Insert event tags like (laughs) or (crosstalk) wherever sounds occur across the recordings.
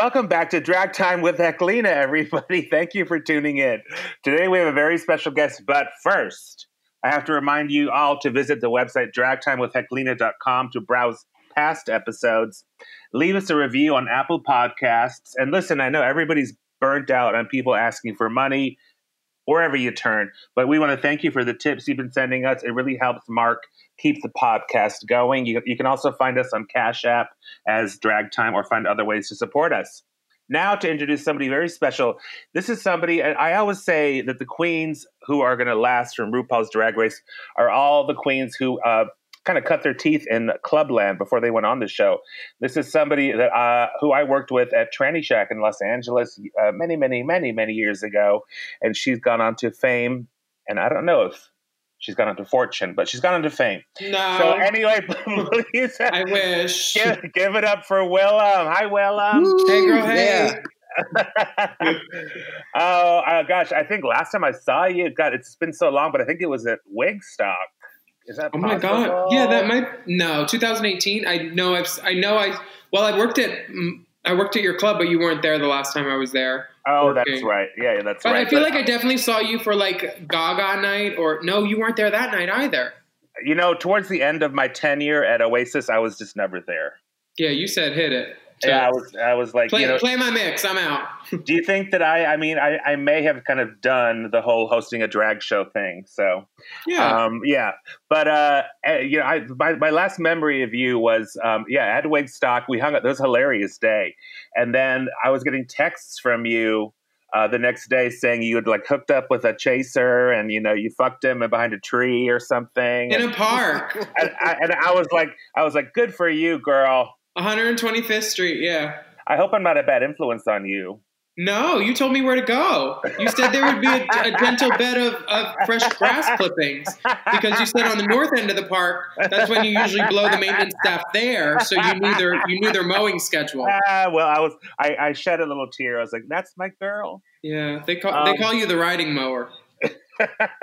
Welcome back to Drag Time with Heklina, everybody. (laughs) Thank you for tuning in. Today we have a very special guest, but first, I have to remind you all to visit the website dragtimewithheklina.com to browse past episodes. Leave us a review on Apple Podcasts. And listen, I know everybody's burnt out on people asking for money wherever you turn, but we want to thank you for the tips you've been sending us. It really helps Mark keep the podcast going. You, you can also find us on Cash App as Drag Time or find other ways to support us. Now, to introduce somebody very special. This is somebody, and I always say that the queens who are going to last from RuPaul's Drag Race are all the queens who uh, kind of cut their teeth in Clubland before they went on the show. This is somebody that uh, who I worked with at Tranny Shack in Los Angeles uh, many, many, many, many years ago, and she's gone on to fame. And I don't know if she's gone on to fortune, but she's gone on to fame. No. So anyway, (laughs) please, I wish. (laughs) give, give it up for Willam. Hi, Willam. Hey, girl, hey. (laughs) oh uh, gosh, I think last time I saw you, God, it's been so long, but I think it was at Wigstock. Is that Oh my god! Yeah, that might no 2018. I know I've I know I well I worked at I worked at your club, but you weren't there the last time I was there. Oh, that's right. Yeah, yeah, that's But right. I feel But, like I definitely saw you for like Gaga night, or no, you weren't there that night either. you know, towards the end of my tenure at Oasis, I was just never there. Yeah, you said hit it. So Yeah, I was. I was like, play you know, play my mix. I'm out. (laughs) do you think that I? I mean, I, I may have kind of done the whole hosting a drag show thing. So, Yeah. um, yeah. But uh, eh, you know, I, my my last memory of you was, um, yeah, at Wigstock. We hung out. That was a hilarious day, and then I was getting texts from you. Uh, the next day, saying you had like hooked up with a chaser, and you know you fucked him behind a tree or something. in and, a park, (laughs) and, I, and I was like, I was like, good for you, girl. 125th Street. Yeah. I hope I'm not a bad influence on you. No, you told me where to go. You said there would be a, a gentle bed of, of fresh grass clippings because you said on the north end of the park that's when you usually blow the maintenance staff there, so you knew their you knew their mowing schedule. Ah, well, I was I, I shed a little tear. I was like, "That's my girl." Yeah, they call they Um, call you the riding mower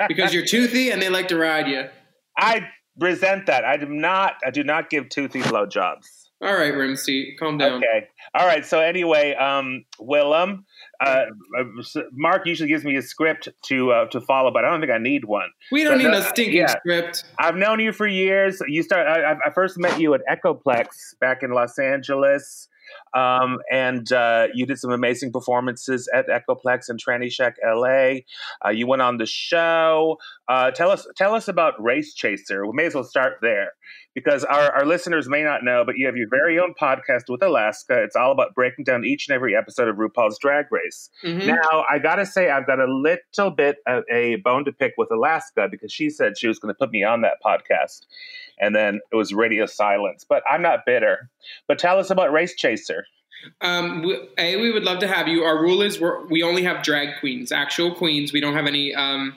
because you're toothy and they like to ride you. (laughs) I resent that. I do not. I do not give toothy blowjobs. All right, Rimsey, calm down. Okay. All right. So anyway, um, Willam, uh, uh, Mark usually gives me a script to uh, to follow, but I don't think I need one. We don't So need the- a stinking yeah. script. I've known you for years. You start. I, I- I first met you at Echoplex back in Los Angeles, um, and uh, you did some amazing performances at Echoplex and Tranny Shack LA. Uh, you went on the show. Uh, tell us, tell us about Race Chaser. We may as well start there because our, our listeners may not know, but you have your very own podcast with Alaska. It's all about breaking down each and every episode of RuPaul's Drag Race. Mhm. Now, I gotta say, I've got a little bit of a bone to pick with Alaska because she said she was going to put me on that podcast, and then it was radio silence. But I'm not bitter. But tell us about Race Chaser. Um, we, a, we would love to have you. Our rule is we're, we only have drag queens, actual queens. We don't have any um,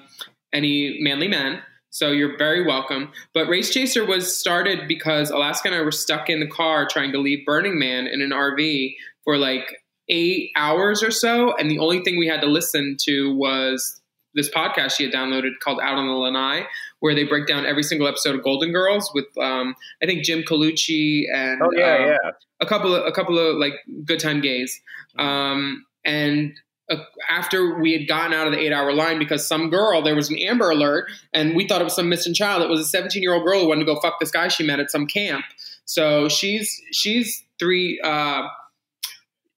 any manly men. So you're very welcome. But Race Chaser was started because Alaska and I were stuck in the car trying to leave Burning Man in an RV for like eight hours or so, and the only thing we had to listen to was this podcast she had downloaded called Out on the Lanai, where they break down every single episode of Golden Girls with um, I think Jim Colucci and Oh yeah, um, yeah. a couple of a couple of like good time gays. Um, and uh, after we had gotten out of the eight hour line because some girl there was an amber alert and we thought it was some missing child. It was a 17 year old girl who wanted to go fuck this guy she met at some camp. So she's she's three uh,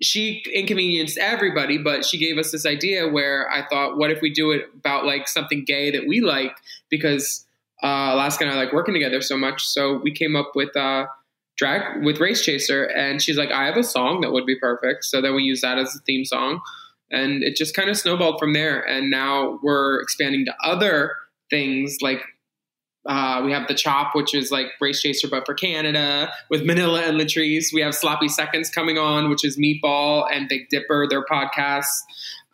she inconvenienced everybody but she gave us this idea where i thought what if we do it about like something gay that we like? Because uh, alaska and i like working together so much so we came up with uh, drag with Race Chaser, and she's like, I have a song that would be perfect. So then we use that as a theme song, and it just kind of snowballed from there. And now we're expanding to other things like. Uh, we have the Chop, which is like Race Chaser, but for Canada, with Manila and Latrice. We have Sloppy Seconds coming on, which is Meatball and Big Dipper, their podcasts.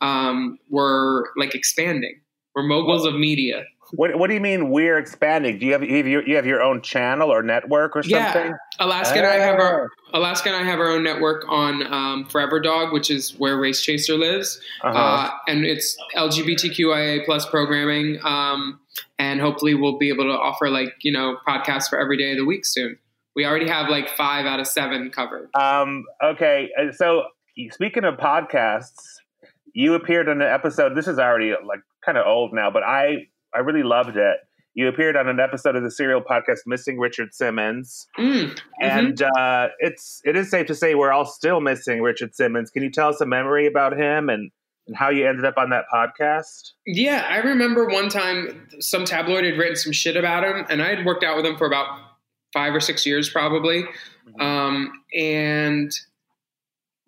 Um, we're like expanding. We're moguls of media. What What do you mean we're expanding? Do you have you have your, you have your own channel or network or something? Yeah. Alaska and I have our Oh. Alaska and I have our own network on um, Forever Dog, which is where Race Chaser lives, Uh-huh. uh, and it's LGBTQIA plus programming, um, and hopefully we'll be able to offer like you know podcasts for every day of the week soon. We already have like five out of seven covered. Um, okay, uh, so speaking of podcasts, you appeared on an episode. This is already like kind of old now, but I I really loved it. You appeared on an episode of the serial podcast "Missing Richard Simmons," Mm, and uh, it's it is safe to say we're all still missing Richard Simmons. Can you tell us a memory about him and, and how you ended up on that podcast? Yeah, I remember one time some tabloid had written some shit about him, and I had worked out with him for about five or six years, probably. Um, and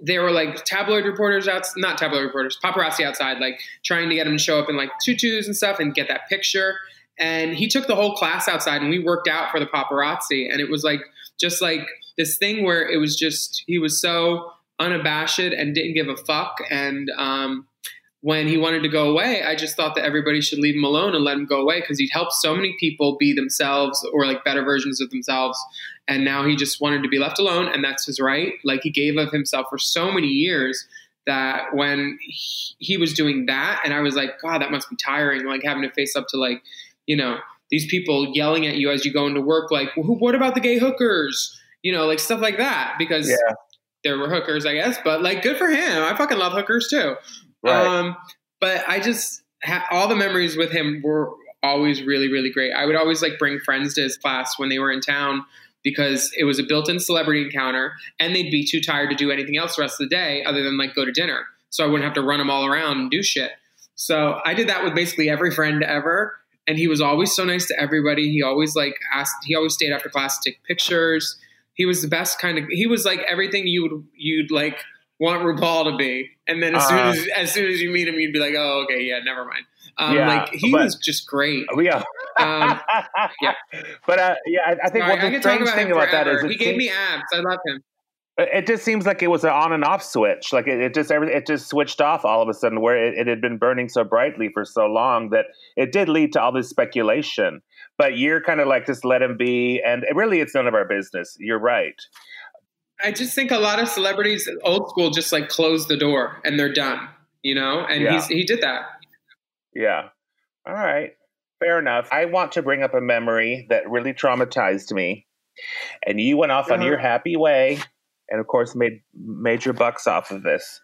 there were like tabloid reporters out, not tabloid reporters, paparazzi outside, like trying to get him to show up in like tutus and stuff and get that picture. And he took the whole class outside, and we worked out for the paparazzi, and it was like just like this thing where it was just he was so unabashed and didn't give a fuck and um, when he wanted to go away, I just thought that everybody should leave him alone and let him go away because he'd helped so many people be themselves or like better versions of themselves. And now he just wanted to be left alone, and that's his right. Like he gave of himself for so many years that when he, was doing that, and I was like, God, that must be tiring. Like having to face up to like, you know, these people yelling at you as you go into work, like, well, what about the gay hookers? You know, like stuff like that because Yeah. there were hookers, I guess. But like, good for him. I fucking love hookers too. Right. Um, but I just ha- all the memories with him were always really, really great. I would always like bring friends to his class when they were in town because it was a built-in celebrity encounter, and they'd be too tired to do anything else the rest of the day other than like go to dinner. So I wouldn't have to run them all around and do shit. So I did that with basically every friend ever. And he was always so nice to everybody. He always like asked. He always stayed after class to take pictures. He was the best kind of. He was like everything you would you'd like want RuPaul to be. And then as soon Uh. as as soon as you meet him, you'd be like, oh okay, yeah, never mind. Um, Yeah, like he was just great. yeah. Um, (laughs) yeah. But uh, yeah, I, I think Sorry, one I the strange about thing about that is he gave seems, me abs. I love him. it just seems like it was an on and off switch. Like it, it just every, it just switched off all of a sudden, where it, it had been burning so brightly for so long that it did lead to all this speculation. But you're kind of like just let him be, and really it's none of our business. You're right. I just think a lot of celebrities, old school, just like close the door and they're done. You know, and Yeah. he's he did that. Yeah. All right. Fair enough. I want to bring up a memory that really traumatized me. And you went off on Uh-huh. your happy way and of course made major bucks off of this.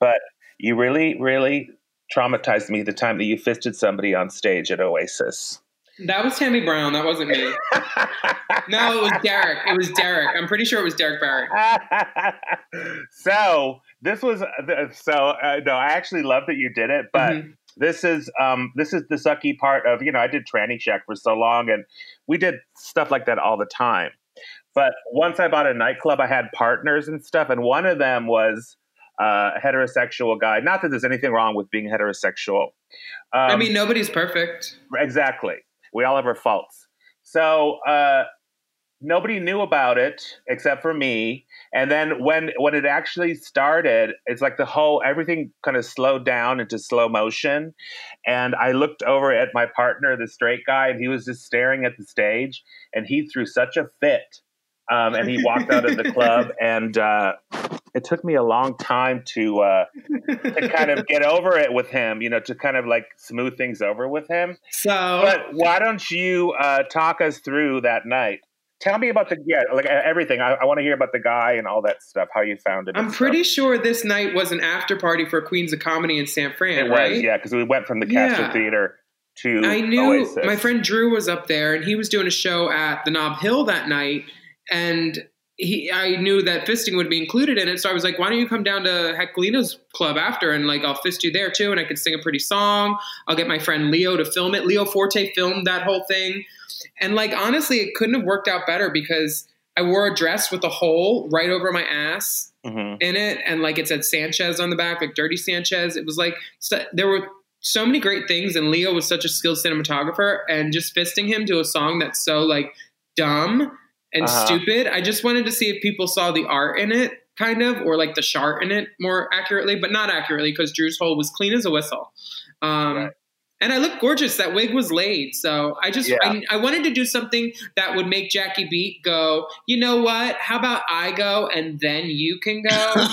But you really, really traumatized me the time that you fisted somebody on stage at Oasis. That was Tammy Brown. That wasn't me. (laughs) No, it was Derek. It was Derek. I'm pretty sure it was Derek Barrett. (laughs) so this was so uh, no i actually love that you did it but Mhm. This is um this is the sucky part of you know i did Tranny Shack for so long and we did stuff like that all the time but once i bought a nightclub i had partners and stuff and one of them was uh, a heterosexual guy not that there's anything wrong with being heterosexual um, I mean, nobody's perfect. Exactly. We all have our faults. So uh, nobody knew about it except for me. And then when when it actually started, it's like the whole everything kind of slowed down into slow motion. And I looked over at my partner, the straight guy, and he was just staring at the stage. And he threw such a fit. Um, and he walked out of the club, (laughs) and uh, it took me a long time to uh, to kind of get over it with him. You know, to kind of like smooth things over with him. So But why don't you uh, talk us through that night? Tell me about the yeah, like everything. I, I want to hear about the guy and all that stuff. How you found it. I'm stuff. pretty sure this night was an after party for Queens of Comedy in San Fran, It right? was yeah, because we went from the Castro Yeah. Theater to I knew Oasis. my friend Drew was up there and he was doing a show at the Nob Hill that night and he I knew that fisting would be included in it so I was like why don't you come down to Heklina's club after and like I'll fist you there too and I could sing a pretty song I'll get my friend Leo to film it Leo Forte filmed that whole thing and like honestly it couldn't have worked out better because I wore a dress with a hole right over my ass Mhm. in it, and like it said Sanchez on the back, like Dirty Sanchez. It was like so, there were so many great things, and Leo was such a skilled cinematographer, and just fisting him to a song that's so like dumb and Uh-huh. stupid. I just wanted to see if people saw the art in it, kind of, or like the shart in it more accurately, but not accurately because Drew's hole was clean as a whistle. Um, Right. And I looked gorgeous. That wig was laid. So I just Yeah. I, I wanted to do something that would make Jackie Beat go. You know what? How about I go and then you can go?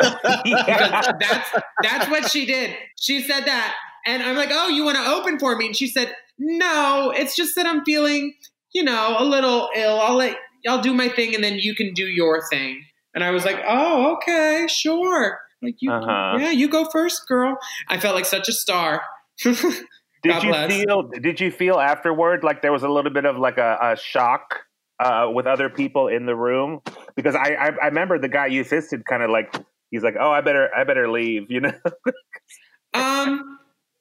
(laughs) because that's that's what she did. She said that, and I'm like, "Oh, you want to open for me?" And she said, "No, it's just that I'm feeling, you know, a little ill. I'll let I'll do my thing, and then you can do your thing." And I was like, "Oh, okay, sure." Like you, Uh-huh. yeah, you go first, girl. I felt like such a star. (laughs) Did God you bless. feel? Did you feel afterward like there was a little bit of like a, a shock uh, with other people in the room? Because I, I I remember the guy you fisted kind of like he's like, oh, I better I better leave, you know. (laughs) um,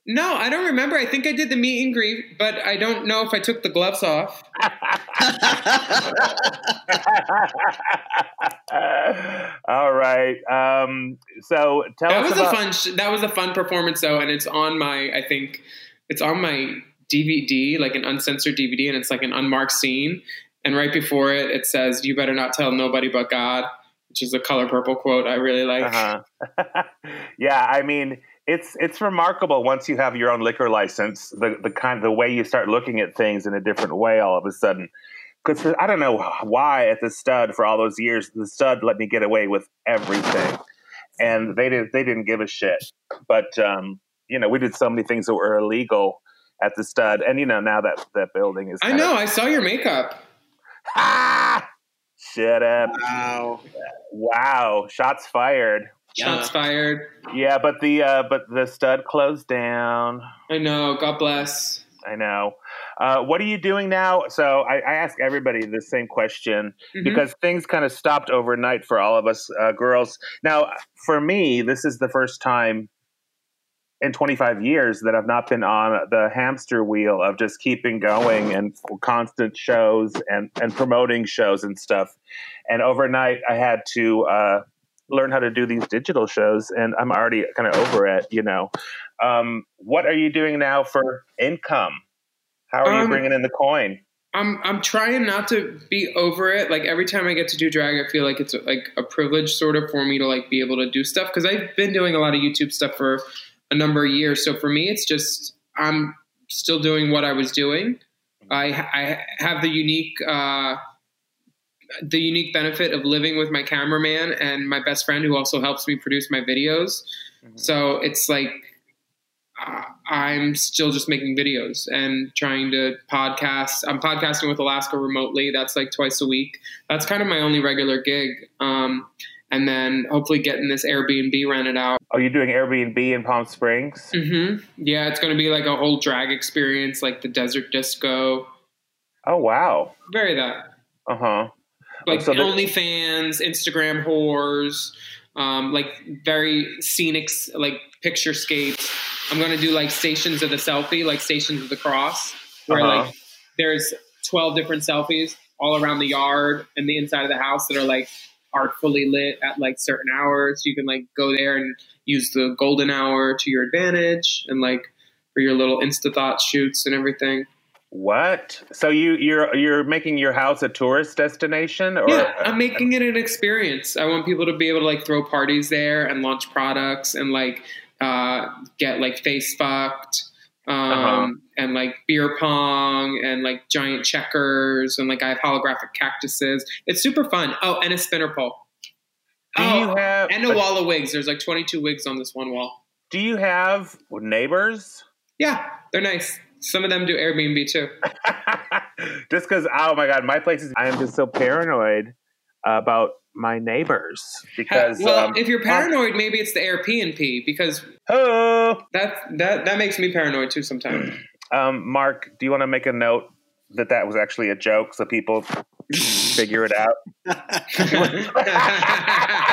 no, I don't remember. I think I did the meet and greet, but I don't know if I took the gloves off. (laughs) All right. Um, so tell That us was about. a fun. Sh- that was a fun performance, though, and it's on my. I think it's on my DVD, like an uncensored DVD, and it's like an unmarked scene. And right before it, it says, "You better not tell nobody but God," which is a color purple quote I really like. Uh-huh. (laughs) yeah, I mean, it's it's remarkable once you have your own liquor license, the the kind the way you start looking at things in a different way all of a sudden. Because I don't know why at the stud for all those years, the stud let me get away with everything, and they did they didn't give a shit. But um, you know, we did so many things that were illegal at the stud, and you know now that that building is. I know. Of, I saw your makeup. ah, (laughs) shut up! Wow. Wow, shots fired. Shots fired. Yeah, but the uh, but the stud closed down. I know. God bless. I know. Uh, what are you doing now? So I, I ask everybody the same question Mhm. because things kind of stopped overnight for all of us uh, girls. Now, for me, this is the first time in 25 years that I've not been on the hamster wheel of just keeping going and constant shows and, and promoting shows and stuff. And overnight, I had to uh, learn how to do these digital shows, and I'm already kind of over it, you know. Um, what are you doing now for income? How are you Um, bringing in the coin? I'm I'm trying not to be over it. Like every time I get to do drag, I feel like it's like a privilege sort of for me to like be able to do stuff because I've been doing a lot of YouTube stuff for a number of years. So for me, it's just I'm still doing what I was doing. I I have the unique uh, the unique benefit of living with my cameraman and my best friend who also helps me produce my videos. Mhm. So it's like uh, I'm still just making videos and trying to podcast. I'm podcasting with Alaska remotely. That's like twice a week. That's kind of my only regular gig. Um, and then hopefully getting this Airbnb rented out. Are you doing Airbnb in Palm Springs? Mm-hmm. Yeah, it's going to be like a whole drag experience, like the desert disco. Oh wow. Very that. Uh huh. Like So OnlyFans, Instagram whores, um, like very scenic, like picture scapes. I'm going to do like stations of the selfie, like stations of the cross, where Uh-huh. like there's 12 different selfies all around the yard and the inside of the house that are like artfully lit at like certain hours. You can like go there and use the golden hour to your advantage and like for your little insta thought shoots and everything. What? So you you're you're making your house a tourist destination, or yeah, I'm making it an experience. I want people to be able to like throw parties there and launch products and like uh, get like face fucked um, Uh-huh. and like beer pong and like giant checkers and like I have holographic cactuses. It's super fun. Oh, and a spinner pole. do you Oh, have and a wall of wigs. There's like 22 wigs on this one wall. do you have neighbors? Yeah, they're nice. Some of them do Airbnb too. (laughs) just because, oh my god, my place is. I am just so paranoid about my neighbors because. well, um, if you're paranoid, maybe it's the Airbnb because oh, that that that makes me paranoid too sometimes. um, Mark, do you want to make a note that that was actually a joke so people figure it out? (laughs)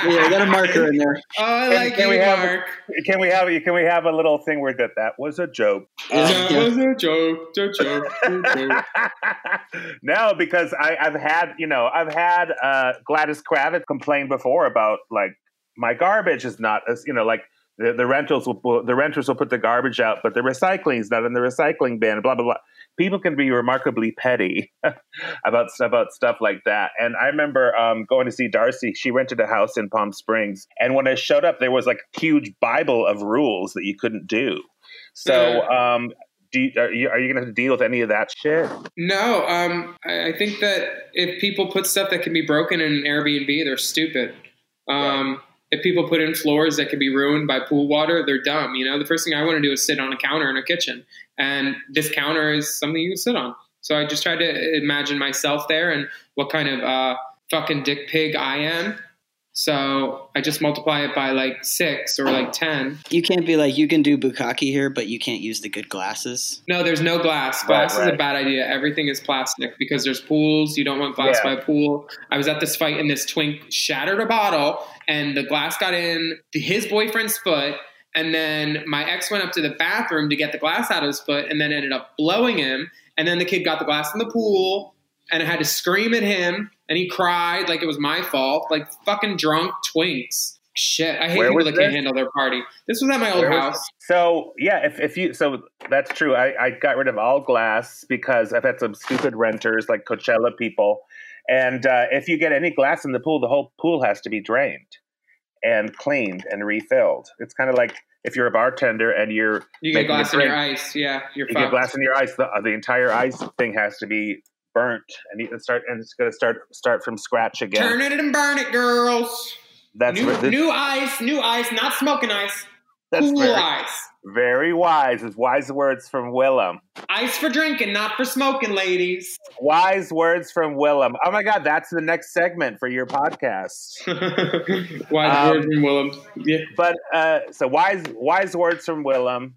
Yeah, I got a marker in there. Oh, I Can- like can you, we have- Mark. Can we have can we have a little thing where that that was a joke? Yeah, that yeah. was a joke. A joke. Joke. (laughs) no, because I, I've had, you know, I've had uh, Gladys Kravitz complain before about like my garbage is not, as you know, like the, the rentals will the renters will put the garbage out, but the recycling is not in the recycling bin. Blah blah blah. People can be remarkably petty (laughs) about about stuff like that. And I remember um, going to see Darcy. She rented a house in Palm Springs, and when I showed up, there was like a huge bible of rules that you couldn't do. So. Um, do you, are you, are you going to have to deal with any of that shit? No, um, I, I think that if people put stuff that can be broken in an Airbnb, they're stupid. Um, If people put in floors that could be ruined by pool water, they're dumb. You know, the first thing I want to do is sit on a counter in a kitchen, and this counter is something you can sit on. So I just try to imagine myself there and what kind of uh, fucking dick pig I am. So I just multiply it by like six or like 10. You can't be like, you can do bukkake here, but you can't use the good glasses. No, there's no glass. Glass Right, is a bad idea. Everything is plastic because there's pools. You don't want glass Yeah. by a pool. I was at this fight and this twink shattered a bottle and the glass got in his boyfriend's foot. And then my ex went up to the bathroom to get the glass out of his foot and then ended up blowing him. And then the kid got the glass in the pool and I had to scream at him and he cried like it was my fault. Like fucking drunk twinks. Shit. I hate Where people that can't this? handle their party. This was at my old Where house. So yeah, if, if you so that's true. I, I got rid of all glass because I've had some stupid renters like Coachella people, and uh, if you get any glass in the pool, the whole pool has to be drained and cleaned and refilled. It's kind of like if you're a bartender and you're You get glass in your ice. Yeah. You're you fucked. get glass in your ice, the, uh, the entire ice thing has to be burnt, and you can start and it's going to start start from scratch again. Turn it and burn it, girls. that's new, this- new ice, new ice, not smoking ice. That's very, wise. very wise. It's wise words from Willam. Ice for drinking, not for smoking, ladies. Wise words from Willam. Oh my God, that's the next segment for your podcast. (laughs) Wise Um, word from Willam. Yeah. But uh, so wise, wise words from Willam.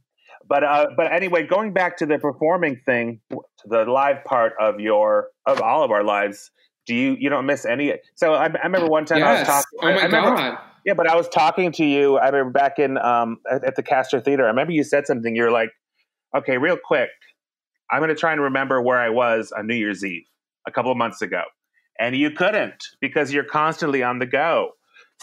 But uh, but anyway, going back to the performing thing, the live part of your of all of our lives. Do you you don't miss any? So I, I remember one time I was talking. Oh I- my I remember- god. Yeah, but I was talking to you. I remember back in um, at, at the Castro Theater. I remember you said something. You're like, "Okay, real quick, I'm going to try and remember where I was on New Year's Eve a couple of months ago," and you couldn't because you're constantly on the go.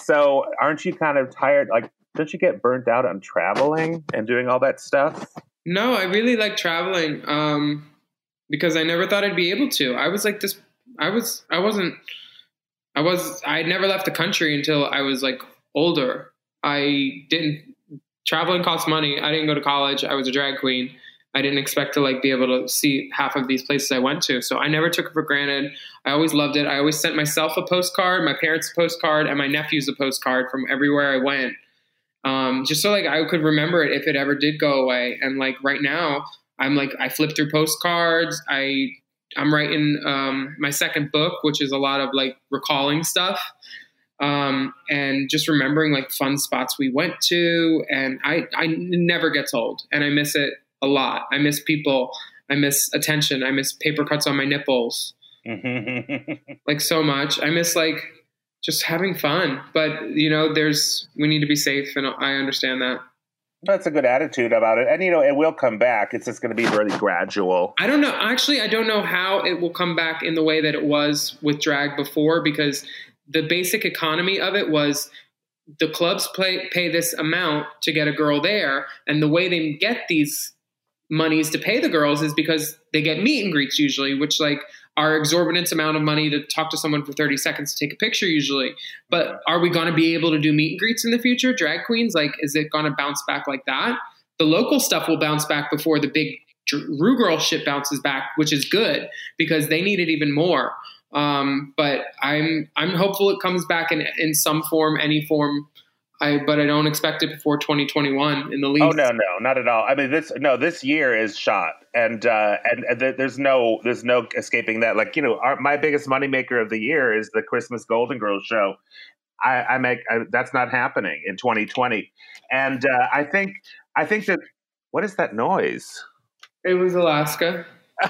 So, aren't you kind of tired? Like, don't you get burnt out on traveling and doing all that stuff? No, I really like traveling um, because I never thought I'd be able to. I was like this. I was. I wasn't. I was. I never left the country until I was like older. I didn't. Traveling costs money. I didn't go to college. I was a drag queen. I didn't expect to like be able to see half of these places I went to. So I never took it for granted. I always loved it. I always sent myself a postcard, my parents a postcard, and my nephews a postcard from everywhere I went. Um, just so like I could remember it if it ever did go away. And like right now, I'm like I flip through postcards. I I'm writing um, my second book, which is a lot of like recalling stuff um, and just remembering like fun spots we went to. And I I never gets old, and I miss it a lot. I miss people. I miss attention. I miss paper cuts on my nipples, (laughs) like so much. I miss like just having fun. But you know, there's we need to be safe, and I understand that. That's a good attitude about it, and you know it will come back. It's just going to be really gradual. I don't know. Actually, I don't know how it will come back in the way that it was with drag before because the basic economy of it was the clubs play, pay this amount to get a girl there. And the way they get these monies to pay the girls is because they get meet and greets usually, which like are exorbitant amount of money to talk to someone for 30 seconds to take a picture usually. But are we going to be able to do meet and greets in the future? Drag queens, like, is it going to bounce back like that? The local stuff will bounce back before the big Rue Girl shit bounces back, which is good because they need it even more. Um, but I'm I'm hopeful it comes back in in some form, any form. I but I don't expect it before 2021 in the least. Oh no, no, not at all. I mean, this no, this year is shot, and uh, and, and th- there's no there's no escaping that. Like you know, our, my biggest moneymaker of the year is the Christmas Golden Girls show. I, I make I, that's not happening in 2020, and uh, I think I think that what is that noise? It was Alaska (laughs)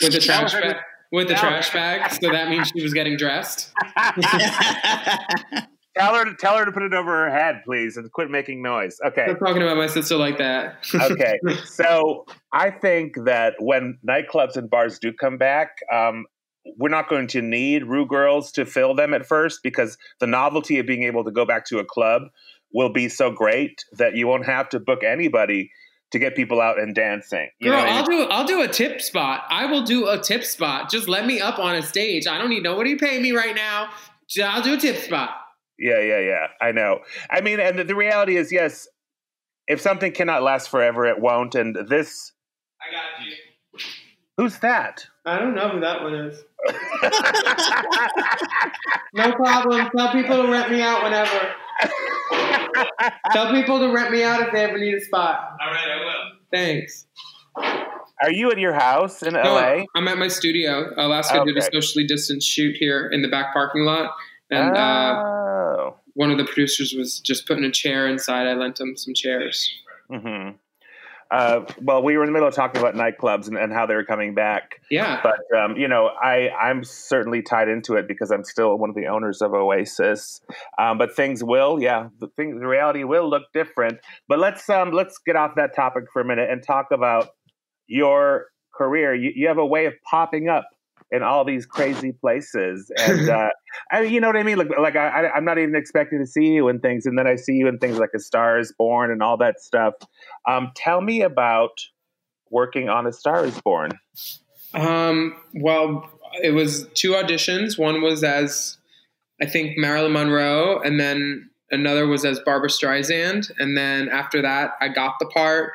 with the trash Tell her to- bag. With the No. trash bag, so that means she was getting dressed. (laughs) (laughs) Tell her to tell her to put it over her head, please, and quit making noise. Okay. I'm talking about my sister like that. okay. (laughs) So I think that when nightclubs and bars do come back, um, we're not going to need Rue Girls to fill them at first because the novelty of being able to go back to a club will be so great that you won't have to book anybody to get people out and dancing. You Girl, know what I I'll mean? do I'll do a tip spot. I will do a tip spot. Just let me up on a stage. I don't need nobody to pay me right now. I'll do a tip spot. Yeah, yeah, yeah. I know. I mean, and the, the reality is, yes, if something cannot last forever, it won't. And this, I got you. who's that? I don't know who that one is. (laughs) No problem. Tell people to rent me out whenever. (laughs) (laughs) Tell people to rent me out if they ever need a spot. All right, I will. Thanks. Are you at your house in No, LA? I'm at my studio. Alaska did a socially distanced shoot here in the back parking lot, and uh, oh. one of the producers was just putting a chair inside. I lent him some chairs. hmm Uh, well, we were in the middle of talking about nightclubs and, and how they were coming back. Yeah, But um, you know, I I'm certainly tied into it because I'm still one of the owners of Oasis. Um, but things will, yeah, the thing, the reality will look different. But let's um let's get off that topic for a minute and talk about your career. You, you have a way of popping up in all these crazy places, and (laughs) uh, I, you know what I mean. Like like I, I I'm not even expecting to see you in things, and then I see you in things like A Star Is Born and all that stuff. Um, tell me about working on A Star Is Born. Um, well, it was two auditions. One was as I think Marilyn Monroe, and then another was as Barbra Streisand. And then after that, I got the part,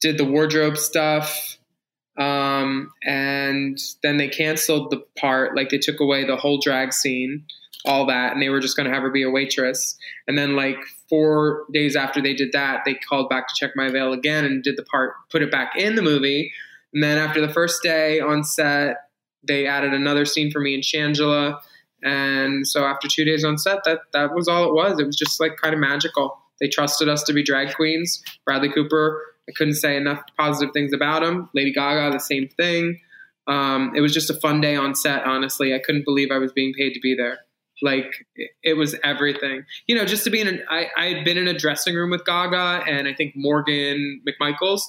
did the wardrobe stuff, um, and then they canceled the part. Like they took away the whole drag scene, all that, and they were just going to have her be a waitress. And then like four days after they did that, they called back to check my veil again and did the part, put it back in the movie. And then after the first day on set, they added another scene for me and Shangela. And so after two days on set, that that was all it was. It was just like kind of magical. They trusted us to be drag queens. Bradley Cooper, I couldn't say enough positive things about him. Lady Gaga, the same thing. Um, it was just a fun day on set. Honestly, I couldn't believe I was being paid to be there. Like it, was everything. You know, just to be in. An, I I had been in a dressing room with Gaga and I think Morgan McMichaels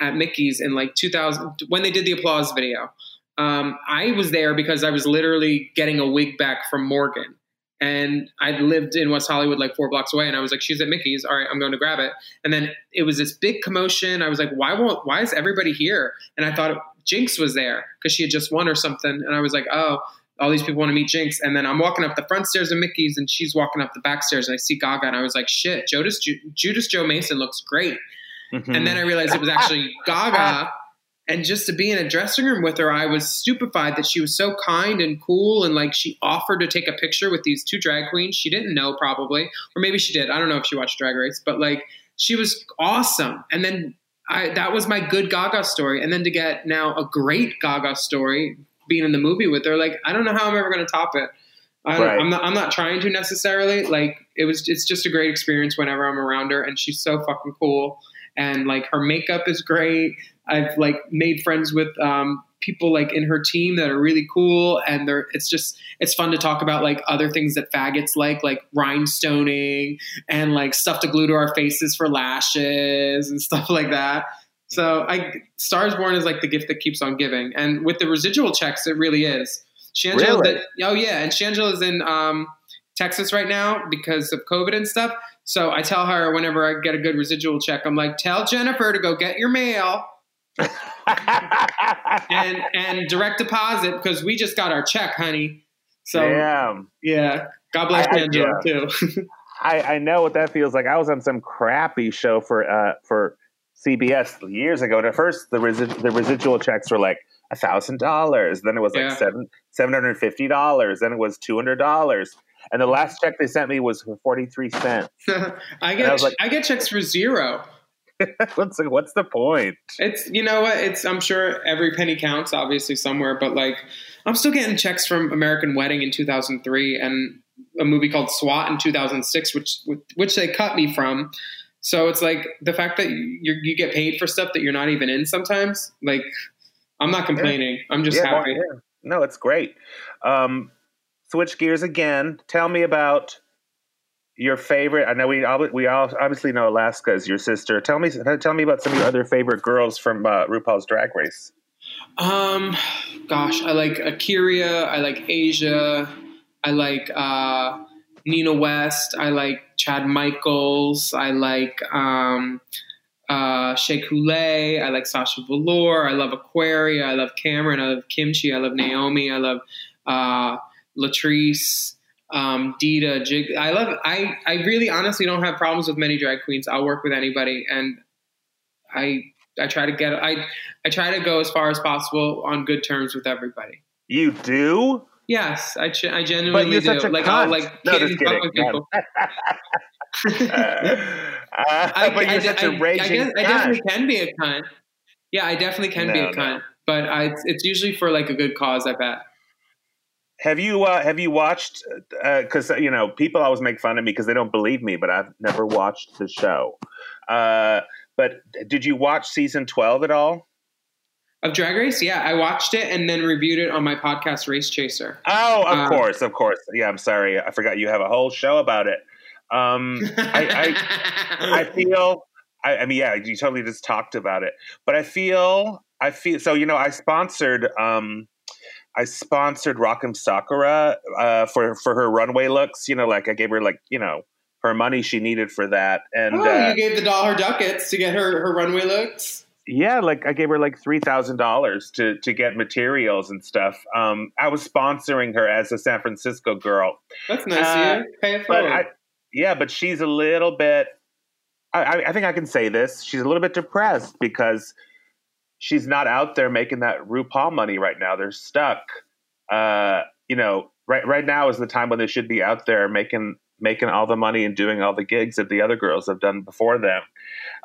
at Mickey's in like 2000 when they did the applause video. Um, I was there because I was literally getting a wig back from Morgan. And I lived in West Hollywood, like four blocks away, and I was like, "She's at Mickey's. All right, I'm going to grab it." And then it was this big commotion. I was like, "Why won't? Why is everybody here?" And I thought Jinx was there because she had just won or something. And I was like, "Oh, all these people want to meet Jinx." And then I'm walking up the front stairs of Mickey's, and she's walking up the back stairs, and I see Gaga, and I was like, "Shit, Judas Ju- Judas Joe Mason looks great." Mm-hmm. And then I realized it was actually (laughs) Gaga. And just to be in a dressing room with her, I was stupefied that she was so kind and cool. And like she offered to take a picture with these two drag queens. She didn't know, probably. Or maybe she did. I don't know if she watched Drag Race, but like she was awesome. And then I, that was my good Gaga story. And then to get now a great Gaga story, being in the movie with her, like I don't know how I'm ever going to top it. I don't, Right. I'm not. I'm not trying to necessarily. Like it was. It's just a great experience whenever I'm around her, and she's so fucking cool. And like her makeup is great. I've like made friends with um, people like in her team that are really cool, and they're. It's just it's fun to talk about like other things that faggots like, like rhinestoning and like stuff to glue to our faces for lashes and (laughs) stuff like that. So I Stars Born is like the gift that keeps on giving, and with the residual checks, it really is. Shangela, Really? oh yeah, and Shangela is in um, Texas right now because of COVID and stuff. So I tell her whenever I get a good residual check, I'm like, tell Jennifer to go get your mail (laughs) and and direct deposit because we just got our check, honey. So Damn. yeah, God bless I- I- Shangela too. (laughs) I, I know what that feels like. I was on some crappy show for uh, for CBS years ago, and at first the resi- the residual checks were like a thousand dollars. Then it was like Yeah. seven seven hundred fifty dollars. Then it was two hundred dollars. And the last check they sent me was for forty three cents. (laughs) I get I like- I get checks for zero. (laughs) what's the, what's the point? It's you know what it's I'm sure every penny counts obviously somewhere but like I'm still getting checks from American Wedding in 2003 and a movie called SWAT in 2006 which which they cut me from so it's like the fact that you you get paid for stuff that you're not even in sometimes like I'm not complaining I'm just Yeah, happy yeah. No, it's great. Um, switch gears again. Tell me about your favorite. I know we all we all obviously know Alaska is your sister. Tell me tell me about some of your other favorite girls from uh, RuPaul's Drag Race. Um, gosh, I like Akira. I like Asia. I like uh, Nina West. I like Chad Michaels. I like um, uh, Shea Coulee. I like Sasha Velour. I love Aquaria. I love Cameron. I love Kimchi. I love Naomi. I love uh, Latrice. Um, Dita, Jig. I love. I I really honestly don't have problems with many drag queens. I'll work with anybody, and I I try to get I I try to go as far as possible on good terms with everybody. You do? Yes, I ch- I But genuinely you're do. such a like cunt. I'll like No, kid just fuck kidding. with people. Uh, (laughs) (laughs) but you're such a I, raging guess, I definitely can be a cunt. Yeah, I definitely can be No, a no. but I, it's usually for like a good cause. I bet. Have you uh, have you watched? Because uh, you know people always make fun of me because they don't believe me, but I've never watched the show. Uh, but did you watch season twelve at all? Of Drag Race, yeah, I watched it and then reviewed it on my podcast, Race Chaser. Oh, of um, course, of course. Yeah, I'm sorry, I forgot you have a whole show about it. Um, I, I, I (laughs) feel. I, I mean, yeah, you totally just talked about it, but I feel, I feel. So you know, I sponsored. Um, I sponsored Rock M. Sakura uh, for for her runway looks. You know, like I gave her like you know her money she needed for that. And oh, uh, you gave the doll her ducats to get her her runway looks. Yeah, like I gave her like three thousand dollars to to get materials and stuff. Um, I was sponsoring her as a San Francisco girl. That's nice. Uh, Pay it forward. Yeah, but she's a little bit. I, I think I can say this. She's a little bit depressed because she's not out there making that RuPaul money right now. They're stuck. Uh, you know, right right now is the time when they should be out there making making all the money and doing all the gigs that the other girls have done before them.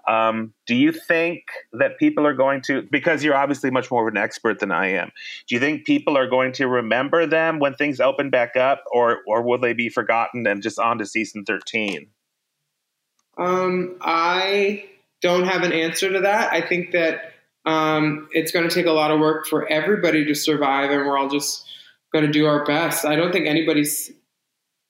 Um, do you think that people are going to, because you're obviously much more of an expert than I am, do you think people are going to remember them when things open back up, or or will they be forgotten and just on to season thirteen? Um, I don't have an answer to that. I think that um, it's going to take a lot of work for everybody to survive, and we're all just going to do our best. I don't think anybody's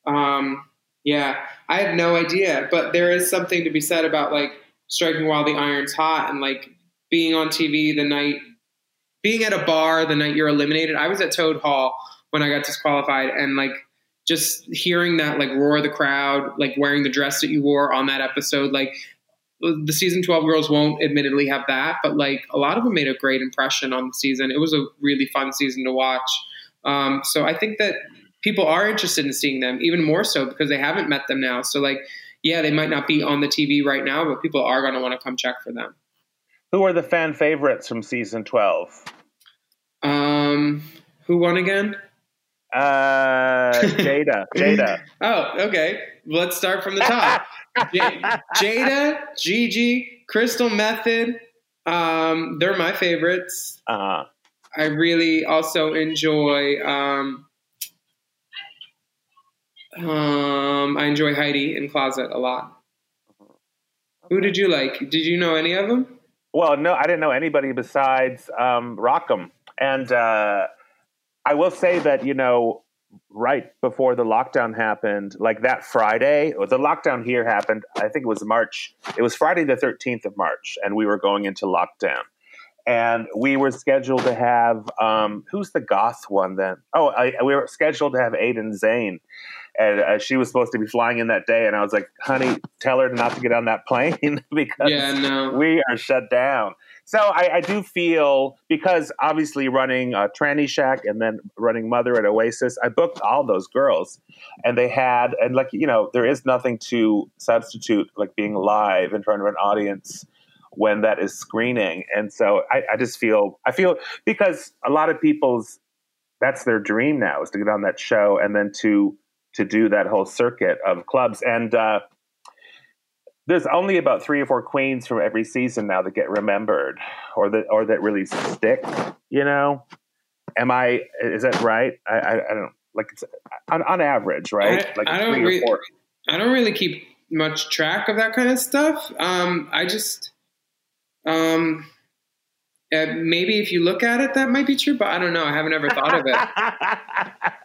um, yeah, I have no idea, but there is something to be said about like striking while the iron's hot and like being on TV the night, being at a bar the night you're eliminated. I was at Toad Hall when I got disqualified, and like just hearing that like roar of the crowd, like wearing the dress that you wore on that episode, like the season 12 girls won't admittedly have that, but like a lot of them made a great impression on the season. It was a really fun season to watch. Um, so I think that people are interested in seeing them even more so because they haven't met them now. So like, yeah, they might not be on the TV right now, but people are going to want to come check for them. Who are the fan favorites from season 12? Um, who won again? Uh, (laughs) Jada. Jada. oh, okay. Let's start from the top. J- Jada, Gigi, Crystal Methyd. Um, they're my favorites. Uh-huh. I really also enjoy um, um, I enjoy Heidi N Closet a lot. Who did you like? Did you know any of them? Well, no, I didn't know anybody besides um, Rock M. And uh, I will say that, you know, right before the lockdown happened, like that Friday, the lockdown here happened, I think it was March. It was Friday the 13th of March, and we were going into lockdown. And we were scheduled to have, um, who's the goth one then? Oh, I, we were scheduled to have Aiden Zhane. and uh, she was supposed to be flying in that day and i was like honey tell her not to get on that (laughs) plane because yeah, no. we are shut down so I, I, do feel because obviously running uh, Tranny Shack and then running Mother at Oasis, I booked all those girls, and they had and like you know there is nothing to substitute like being live in front of an audience when that is screening, and so I, I just feel I feel because a lot of people's that's their dream now is to get on that show and then to to do that whole circuit of clubs. And uh, there's only about three or four queens from every season now that get remembered, or that or that really stick. You know, am I? Is that right? I, I, I don't like it's on, on average, right? I, like I don't really, I don't really keep much track of that kind of stuff. Um, I just, um, uh, maybe if you look at it, that might be true, but I don't know. I haven't ever thought of it. (laughs)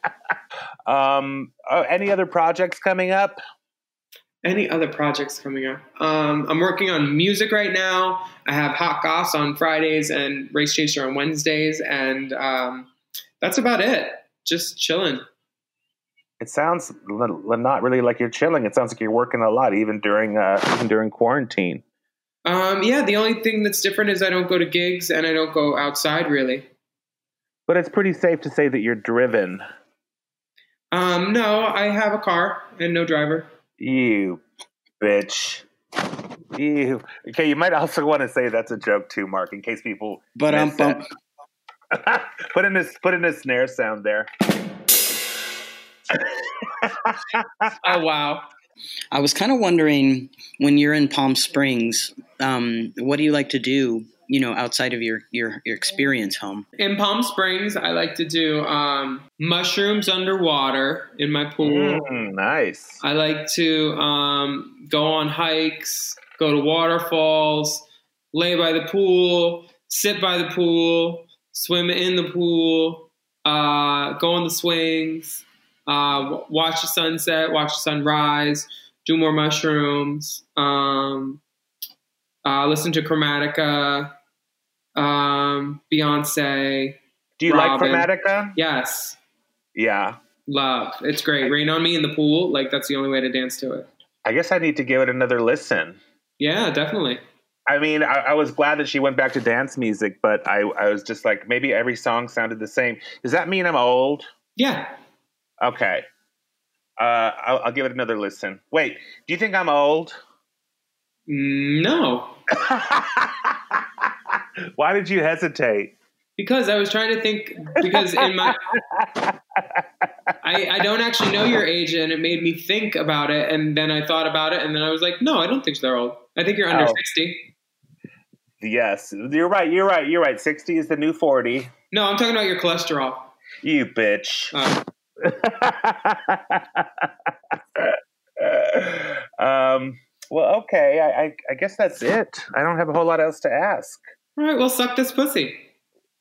Um, uh, any other projects coming up? Any other projects coming up? Um, I'm working on music right now. I have Hot Goss on Fridays and Race Chaser on Wednesdays, and um, that's about it. Just chilling. It sounds not really like you're chilling. It sounds like you're working a lot, even during uh, even during quarantine. Um, yeah, the only thing that's different is I don't go to gigs and I don't go outside really. But it's pretty safe to say that you're driven. Um, no, I have a car and no driver. You bitch. You okay? You might also want to say that's a joke too, Mark, in case people. But I'm bump. (laughs) put in this. Put in a snare sound there. (laughs) oh wow! I was kind of wondering when you're in Palm Springs, um, what do you like to do you know, outside of your your your experience home? In Palm Springs, I like to do um, mushrooms underwater in my pool. Mm, nice. I like to um, go on hikes, go to waterfalls, lay by the pool, sit by the pool, swim in the pool, uh, go on the swings, uh, watch the sunset, watch the sunrise, do more mushrooms, um, uh, listen to Chromatica, um, Beyonce. Do you Robin. like Chromatica? Yes, Yeah. love. It's great. Rain on me in the pool. Like that's the only way to dance to it. I guess I need to give it another listen. Yeah, definitely. I mean, I, I was glad that she went back to dance music, but I, I was just like, maybe every song sounded the same. Does that mean I'm old? Yeah. Okay. Uh, I'll, I'll give it another listen. Wait, do you think I'm old? Mm, No, (laughs) Why did you hesitate? because I was trying to think. Because in my, I, I don't actually know your age, and it made me think about it. And then I thought about it, and then I was like, no, I don't think they're old. I think you're under Oh. sixty. Yes, you're right. You're right. You're right. 60 is the new 40. No, I'm talking about your cholesterol. You bitch. Uh, (laughs) um, well, okay. I, I, I guess that's it. I don't have a whole lot else to ask. all right, well, suck this pussy.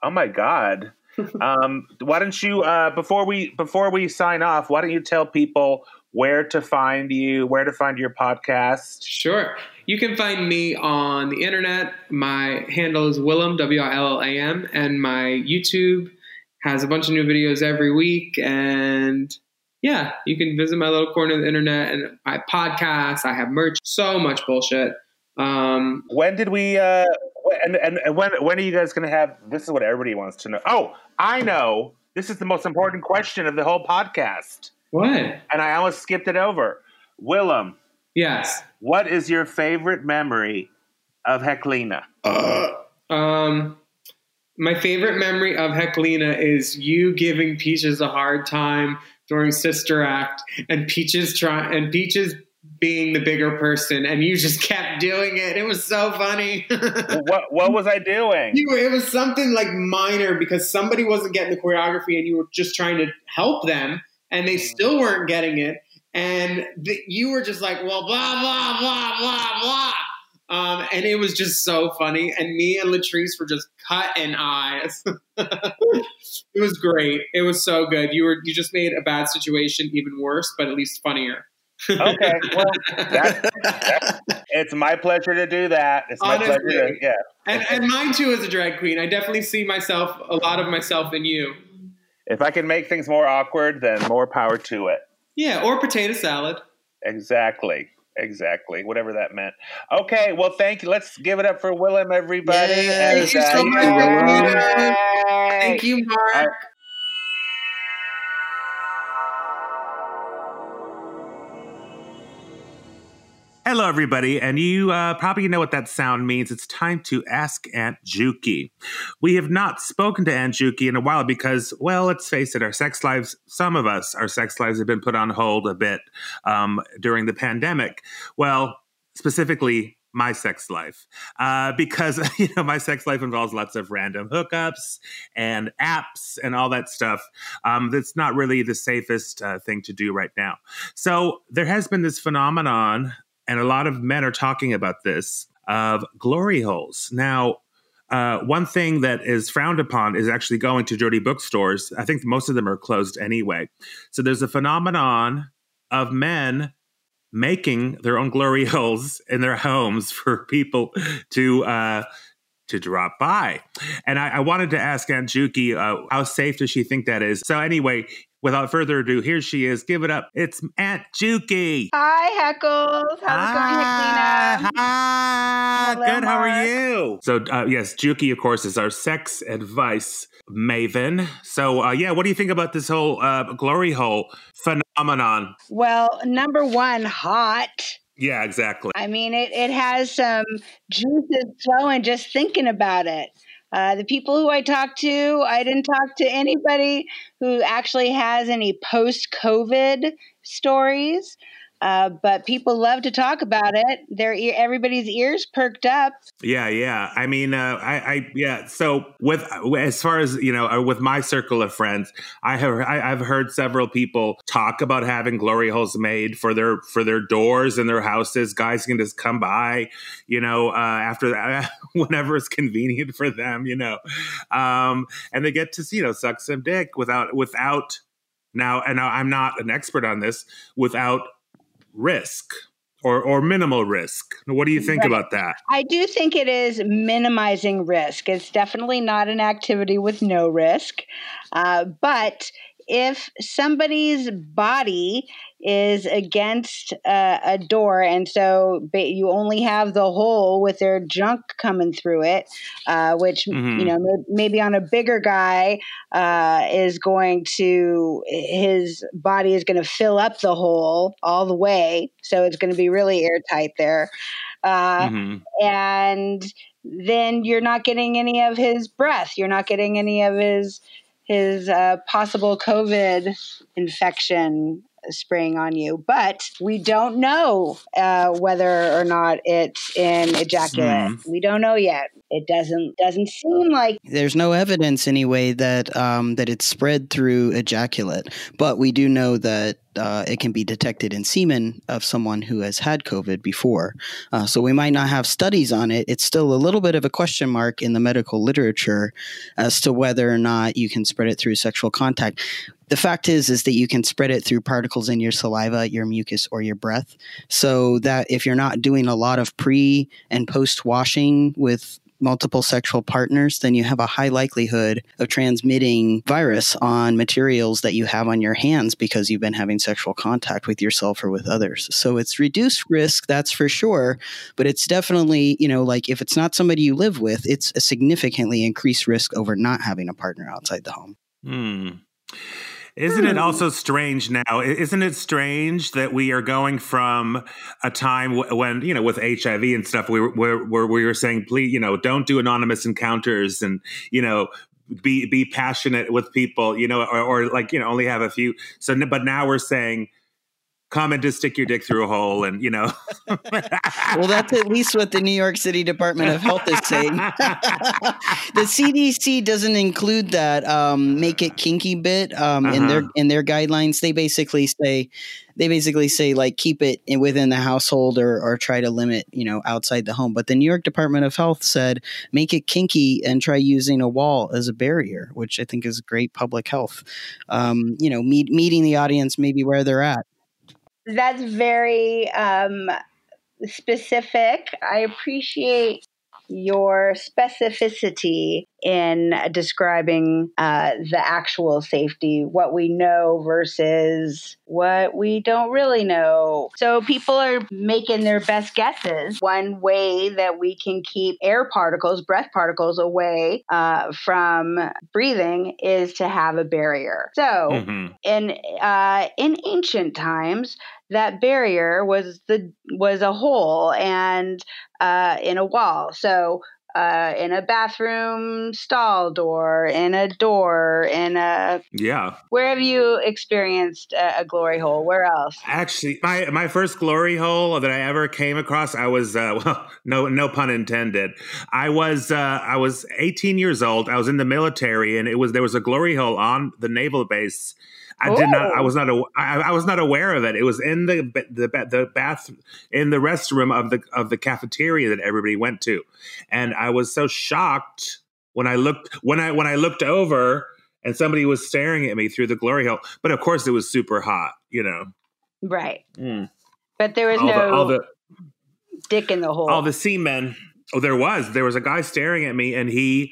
Oh my god. (laughs) um, why don't you uh, before we before we sign off? Why don't you tell people where to find you, where to find your podcast? Sure. You can find me on the internet. My handle is Willam, W I L L A M, and my YouTube has a bunch of new videos every week. And yeah, you can visit my little corner of the internet and my podcast. I have merch, so much bullshit. Um, When did we? Uh, and, and and when when are you guys going to have? This is what everybody wants to know. Oh, I know. This is the most important question of the whole podcast, what? and I almost skipped it over. Willam, Yes. what is your favorite memory of Heklina? Um, my favorite memory of Heklina is you giving Peaches a hard time during Sister Act, and Peaches try and Peaches being the bigger person, and you just kept doing it. It was so funny. (laughs) what what was I doing? you it was something like minor because somebody wasn't getting the choreography, and you were just trying to help them, and they mm. still weren't getting it. And the, you were just like, well, blah blah blah blah blah. Um, and it was just so funny. And me and Latrice were just cutting eyes. (laughs) it was great. It was so good. You were you just made a bad situation even worse, but at least funnier. Okay, well, that, (laughs) it's my pleasure to do that. It's my pleasure. To, yeah. And, and mine too as a drag queen. I definitely see myself a lot of myself in you. If I can make things more awkward, then more power to it. Yeah, or potato salad. Exactly. Exactly. Whatever that meant. Okay. Well, thank you. Let's give it up for Willam, everybody. Yay. Thank you so much. Thank you, Mark. Hello, everybody, and you uh, probably know what that sound means. It's time to ask Aunt Juki. We have not spoken to Aunt Juki in a while because, well, let's face it, our sex lives, some of us, our sex lives have been put on hold a bit um, during the pandemic. Well, specifically, my sex life, uh, because (laughs) you know my sex life involves lots of random hookups and apps and all that stuff. Um, that's not really the safest uh, thing to do right now. So there has been this phenomenon and a lot of men are talking about this of glory holes. Now, uh, one thing that is frowned upon is actually going to dirty bookstores. I think most of them are closed anyway. So there's a phenomenon of men making their own glory (laughs) holes in their homes for people to uh, to drop by. And I, I wanted to ask Aunt Juki, uh, how safe does she think that is? So anyway, without further ado, here she is. Give it up. It's Aunt Juki. Hi, Heckles. How's it going, Heklina? Hi. Hello, Good. How are you? So, uh, yes, Juki, of course, is our sex advice maven. So, uh, yeah, what do you think about this whole uh, glory hole phenomenon? Well, number one, hot. Yeah, exactly. I mean, it, it has some juices flowing just thinking about it. Uh, the people who I talked to, I didn't talk to anybody who actually has any post COVID stories. Uh, but people love to talk about it. Their everybody's ears perked up. Yeah, yeah. I mean, uh, I, I, yeah. So with as far as you know, uh, with my circle of friends, I have I, have heard several people talk about having glory holes made for their for their doors and their houses. Guys can just come by, you know, uh, after that, (laughs) whenever it's convenient for them, you know, um, and they get to you know suck some dick without without now. And I'm not an expert on this without risk or, or minimal risk. What do you think right. about that? I do think it is minimizing risk. It's definitely not an activity with no risk. Uh, but if somebody's body is against uh, a door, and so you only have the hole with their junk coming through it, uh, which mm-hmm. you know maybe on a bigger guy uh, is going to his body is going to fill up the hole all the way, so it's going to be really airtight there, uh, mm-hmm. and then you're not getting any of his breath. You're not getting any of his his uh, possible COVID infection spraying on you, but we don't know uh, whether or not it's in ejaculate. Mm. We don't know yet. It doesn't doesn't seem like there's no evidence anyway that um, that it's spread through ejaculate, but we do know that uh, it can be detected in semen of someone who has had COVID before. Uh, so we might not have studies on it. It's still a little bit of a question mark in the medical literature as to whether or not you can spread it through sexual contact the fact is is that you can spread it through particles in your saliva, your mucus, or your breath. So that if you're not doing a lot of pre and post washing with multiple sexual partners, then you have a high likelihood of transmitting virus on materials that you have on your hands because you've been having sexual contact with yourself or with others. So it's reduced risk, that's for sure. But it's definitely, you know, like if it's not somebody you live with, it's a significantly increased risk over not having a partner outside the home. Hmm. Isn't it hmm. also strange now? Isn't it strange that we are going from a time when you know with HIV and stuff, we were where, where we were saying, please, you know, don't do anonymous encounters, and you know, be be passionate with people, you know, or, or like you know, only have a few. So, but now we're saying comment to stick your dick through a hole and you know. (laughs) Well that's at least what the new york city department of health is saying. (laughs) The cdc doesn't include that um, make it kinky bit um, uh-huh. in their uh-huh. in their guidelines. They basically say they basically say like keep it within the household or, or try to limit you know outside the home. But the new york department of health said make it kinky and try using a wall as a barrier which i think is great public health. Um, you know meet, meeting the audience maybe where they're at that's very um, specific. I appreciate your specificity in describing uh, the actual safety, what we know versus what we don't really know. So people are making their best guesses. One way that we can keep air particles, breath particles away uh, from breathing is to have a barrier. So mm-hmm. in uh, in ancient times, that barrier was the was a hole and uh, in a wall. So uh, in a bathroom stall door, in a door, in a yeah. Where have you experienced a, a, glory hole? Where else? Actually, my my first glory hole that I ever came across, I was uh, (laughs) well, no no pun intended. I was uh, I was 18 years old. I was in the military, and it was there was a glory hole on the naval base I did not. I was not. A, I, I was not aware of it. It was in the the the bath in the restroom of the of the cafeteria that everybody went to, and I was so shocked when I looked when I when I looked over and somebody was staring at me through the glory hole. But of course, it was super hot. You know. Right. Mm. But there was all no the, all the, dick in the hole. All the seamen. Oh, there was. There was a guy staring at me, and he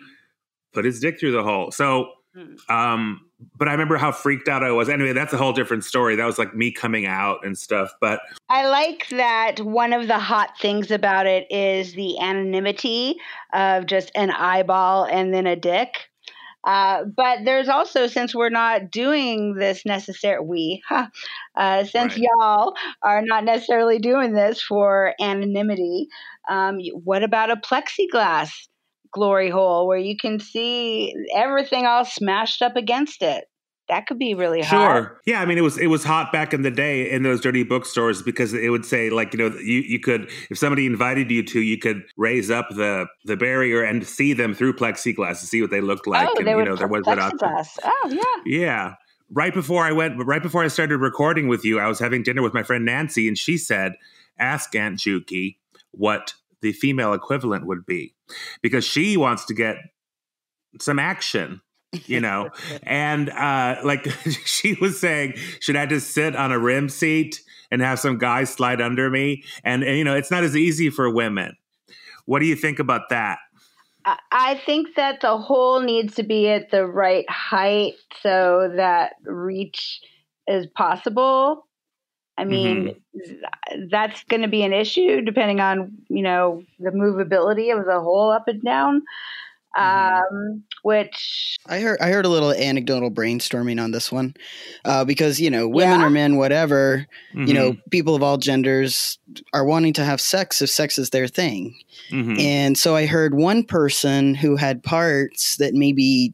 put his dick through the hole. So. Hmm. Um, but I remember how freaked out I was. Anyway, that's a whole different story. That was like me coming out and stuff. But I like that one of the hot things about it is the anonymity of just an eyeball and then a dick. Uh, but there's also, since we're not doing this necessary, we, huh, (laughs) uh, since right. y'all are not necessarily doing this for anonymity, um, what about a plexiglass glory hole where you can see everything all smashed up against it. that could be really hot. Sure. Yeah, I mean it was it was hot back in the day in those dirty bookstores because it would say like, you know, you, you could if somebody invited you to, you could raise up the the barrier and see them through plexiglass to see what they looked like. oh, and they you know, there was put that option. plexiglass. Oh, yeah. Yeah. Right before I went, right before I started recording with you, I was having dinner with my friend Nancy, and she said, "Ask Aunt Juki what the female equivalent would be, because she wants to get some action." You (laughs) know, and uh, like (laughs) she was saying, should I just sit on a rim seat and have some guy slide under me? And, and you know, it's not as easy for women. What do you think about that? I- I think that the hole needs to be at the right height so that reach is possible. I mm-hmm. mean, th- that's going to be an issue depending on you know the movability of the hole up and down. Um, which I heard I heard a little anecdotal brainstorming on this one, uh, because you know women Yeah. or men, whatever, you know, Mm-hmm. people of all genders are wanting to have sex if sex is their thing. Mhm. And so I heard one person who had parts that maybe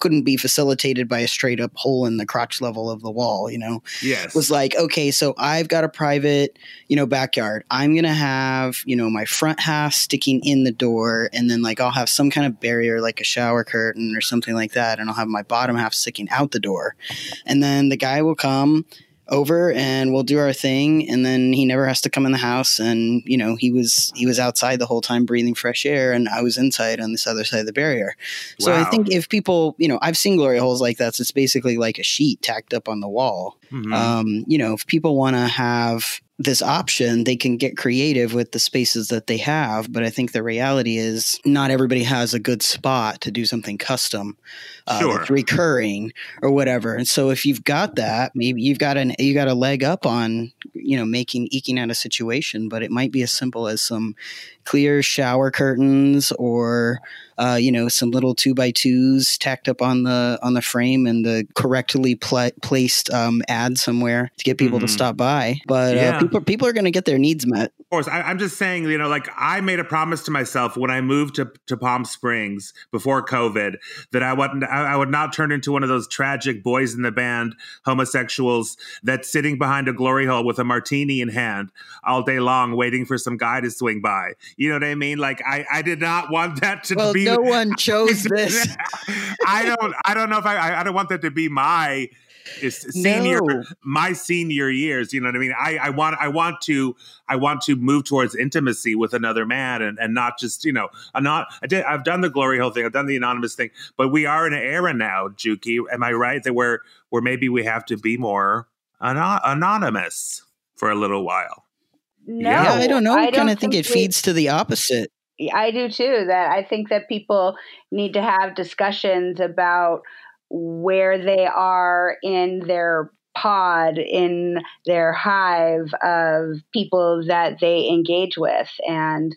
couldn't be facilitated by a straight up hole in the crotch level of the wall, you know, yes. was like, okay, so I've got a private, you know, backyard. I'm going to have, you know, my front half sticking in the door and then like I'll have some kind of barrier like a shower curtain or something like that and I'll have my bottom half sticking out the door. And then the guy will come over and we'll do our thing and then he never has to come in the house and you know he was he was outside the whole time breathing fresh air and I was inside on this other side of the barrier. So I think if people, you know, I've seen glory holes like that. So it's basically like a sheet tacked up on the wall. Mhm. Um, you know, if people want to have this option, they can get creative with the spaces that they have. But I think the reality is not everybody has a good spot to do something custom, uh, Sure. recurring or whatever. And so if you've got that, maybe you've got an you got a leg up on you know making eking out a situation. But it might be as simple as some clear shower curtains or uh, you know some little two by twos tacked up on the on the frame and the correctly pla- placed um, ad somewhere to get people Mhm. to stop by. But Yeah. uh, people people are going to get their needs met. Of course, I, I'm just saying, you know, like I made a promise to myself when I moved to, to Palm Springs before COVID that I wouldn't, I, I would not turn into one of those tragic boys in the band homosexuals that's sitting behind a glory hole with a martini in hand all day long, waiting for some guy to swing by. You know what I mean? Like I, I did not want that to Well, be. no (laughs) one chose this. (laughs) I don't. I don't know if I. I- I don't want that to be my senior No. my senior years you know what i mean i i want i want to i want to move towards intimacy with another man and and not just you know i'm not i did i've done the glory hole thing i've done the anonymous thing but we are in an era now juki am i right that we're where maybe we have to be more ano- anonymous for a little while no, yeah, I don't know. I kind of think it feeds to the opposite. I do too. That I think that people need to have discussions about where they are in their pod, in their hive of people that they engage with, and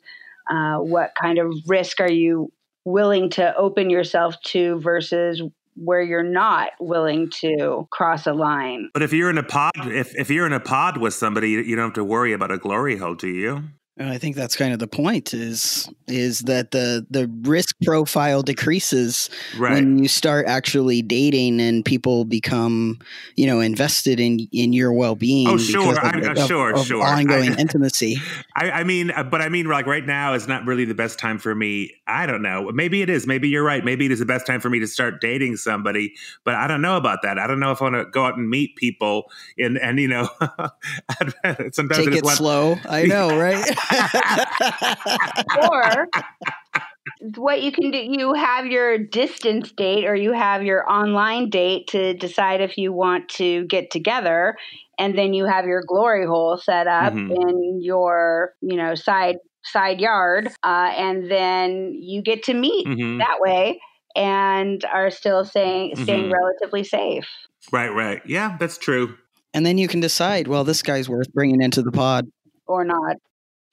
uh, what kind of risk are you willing to open yourself to versus where you're not willing to cross a line. but if you're in a pod if if you're in a pod with somebody you, you don't have to worry about a glory hole do you And I think that's kind of the point is is that the the risk profile decreases right when you start actually dating and people become you know invested in in your well-being Oh, sure. because I- of, uh, sure, of sure. ongoing I- (laughs) intimacy I, I mean, uh, but I mean, like right now is not really the best time for me. I don't know. Maybe it is. Maybe you're right. Maybe it is the best time for me to start dating somebody. But I don't know about that. I don't know if I want to go out and meet people and and you know, (laughs) sometimes take it slow i (laughs) know right or what you can do you have your distance date or you have your online date to decide if you want to get together and then you have your glory hole set up Mhm. in your you know side side yard uh, and then you get to meet Mhm. that way and are still staying staying Mhm. relatively safe Right, right. Yeah, that's true. and then you can decide well this guy's worth bringing into the pod or not.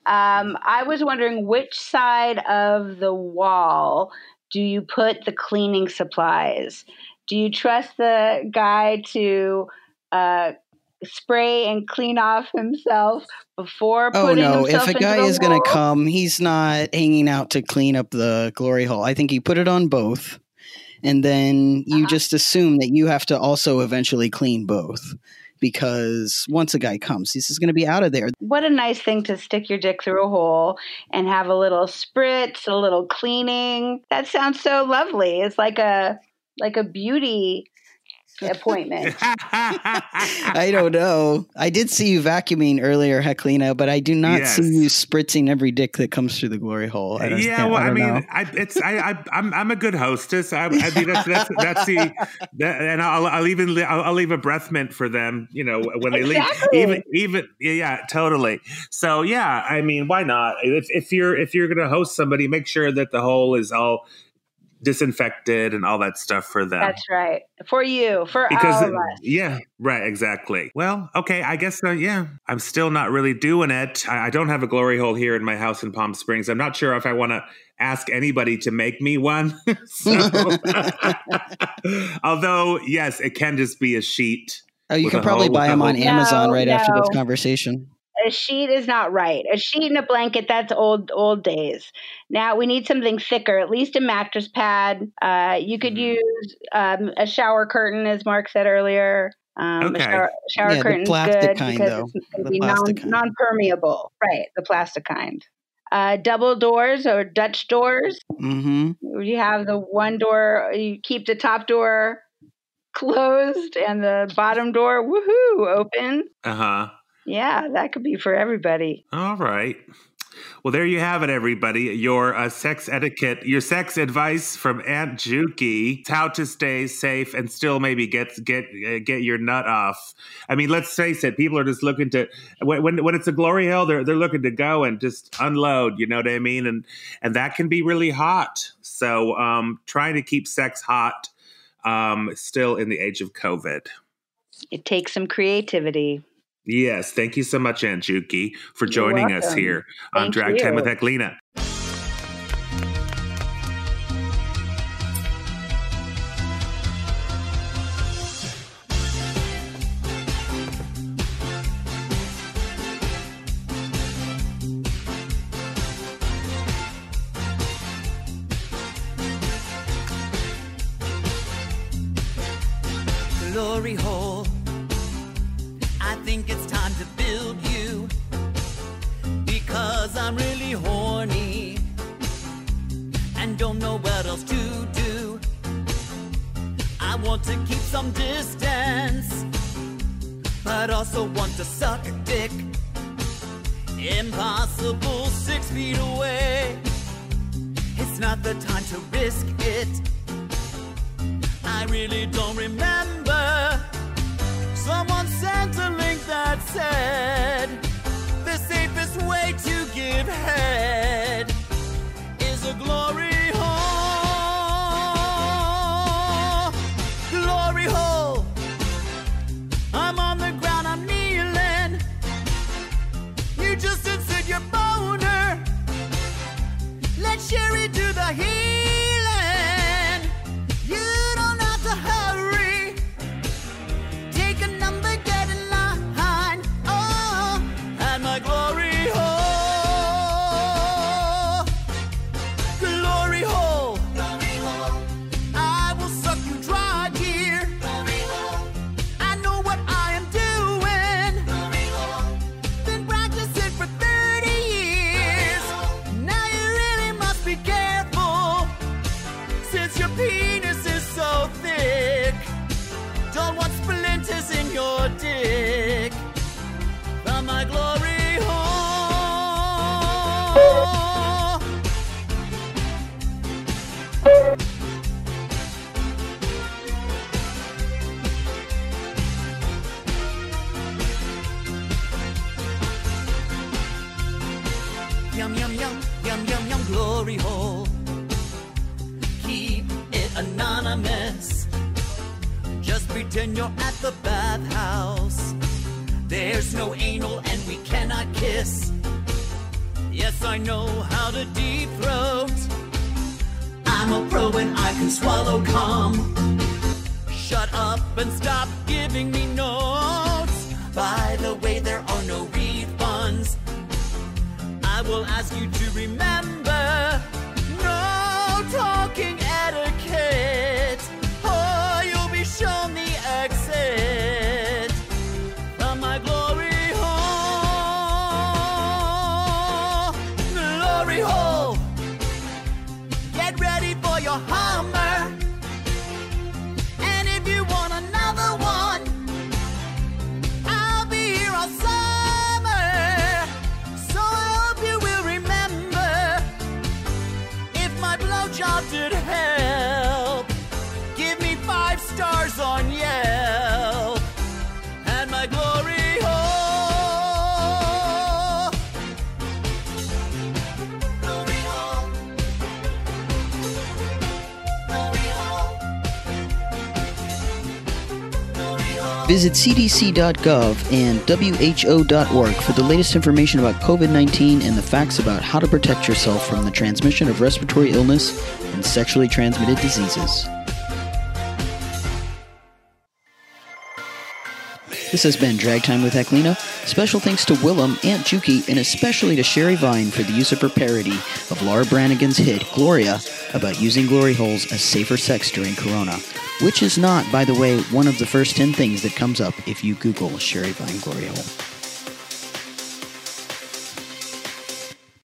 Um, I was wondering which side of the wall do you put the cleaning supplies? Do you trust the guy to uh, spray and clean off himself before putting himself oh no if a guy is going to come he's not hanging out to clean up the glory hole i think you put it on both and then you Uh-huh. just assume that you have to also eventually clean both because once a guy comes, he's just going to be out of there. What a nice thing to stick your dick through a hole and have a little spritz, a little cleaning. That sounds so lovely. It's like a like a beauty appointment. (laughs) I don't know. I did see you vacuuming earlier, Heklina, but I do not Yes. see you spritzing every dick that comes through the glory hole. I yeah, well, I, don't mean. I, it's I, I, I'm I'm a good hostess. I, I mean, that's that's, that's the, that, and I'll I'll even I'll, I'll leave a breath mint for them. You know, when they Exactly. leave, even even yeah, yeah, totally. So yeah, I mean, why not? If if you're if you're gonna host somebody, make sure that the hole is all disinfected and all that stuff for them. That's right. For you, for because all of us. yeah right exactly well okay i guess uh, yeah i'm still not really doing it I, I don't have a glory hole here in my house in palm springs i'm not sure if i want to ask anybody to make me one (laughs) so, (laughs) although yes it can just be a sheet oh, you can probably hole- buy them on. Amazon No, right after this conversation. A sheet is not right. A sheet and a blanket, that's old old days. Now we need something thicker, at least a mattress pad. Uh, you could Mhm. use um, a shower curtain, as Mark said earlier. Um, Okay. A shower, shower Yeah, the curtain's plastic good kind, because though. it's going to be non, non-permeable. Right, the plastic kind. Uh, double doors or Dutch doors. Mm-hmm. You have the one door, you keep the top door closed and the bottom door, woohoo, open. uh-huh Yeah, that could be for everybody. all right. Well there you have it everybody. Your uh, sex etiquette your sex advice from aunt juki It's how to stay safe and still maybe get get uh, get your nut off. I mean let's face it people are just looking to when when, when it's a glory hell they're they're looking to go and just unload you know what i mean? And and that can be really hot. So um trying to keep sex hot um still in the age of covid. It takes some creativity. Yes, thank you so much, Aunt Juki, for You're joining us here on Thank Drag Time you. with Heklina. Me notes. By the way, there are no refunds. I will ask you to remember Visit cdc.gov and who.org for the latest information about COVID 19 and the facts about how to protect yourself from the transmission of respiratory illness and sexually transmitted diseases. This has been Drag Time with Heklina. Special thanks to Willam, Aunt Juki, and especially to Sherry Vine for the use of her parody of Laura Branigan's hit Gloria about using glory holes as safer sex during Corona, which is not, by the way, one of the first 10 things that comes up if you Google Sherry Vine Glory Hole.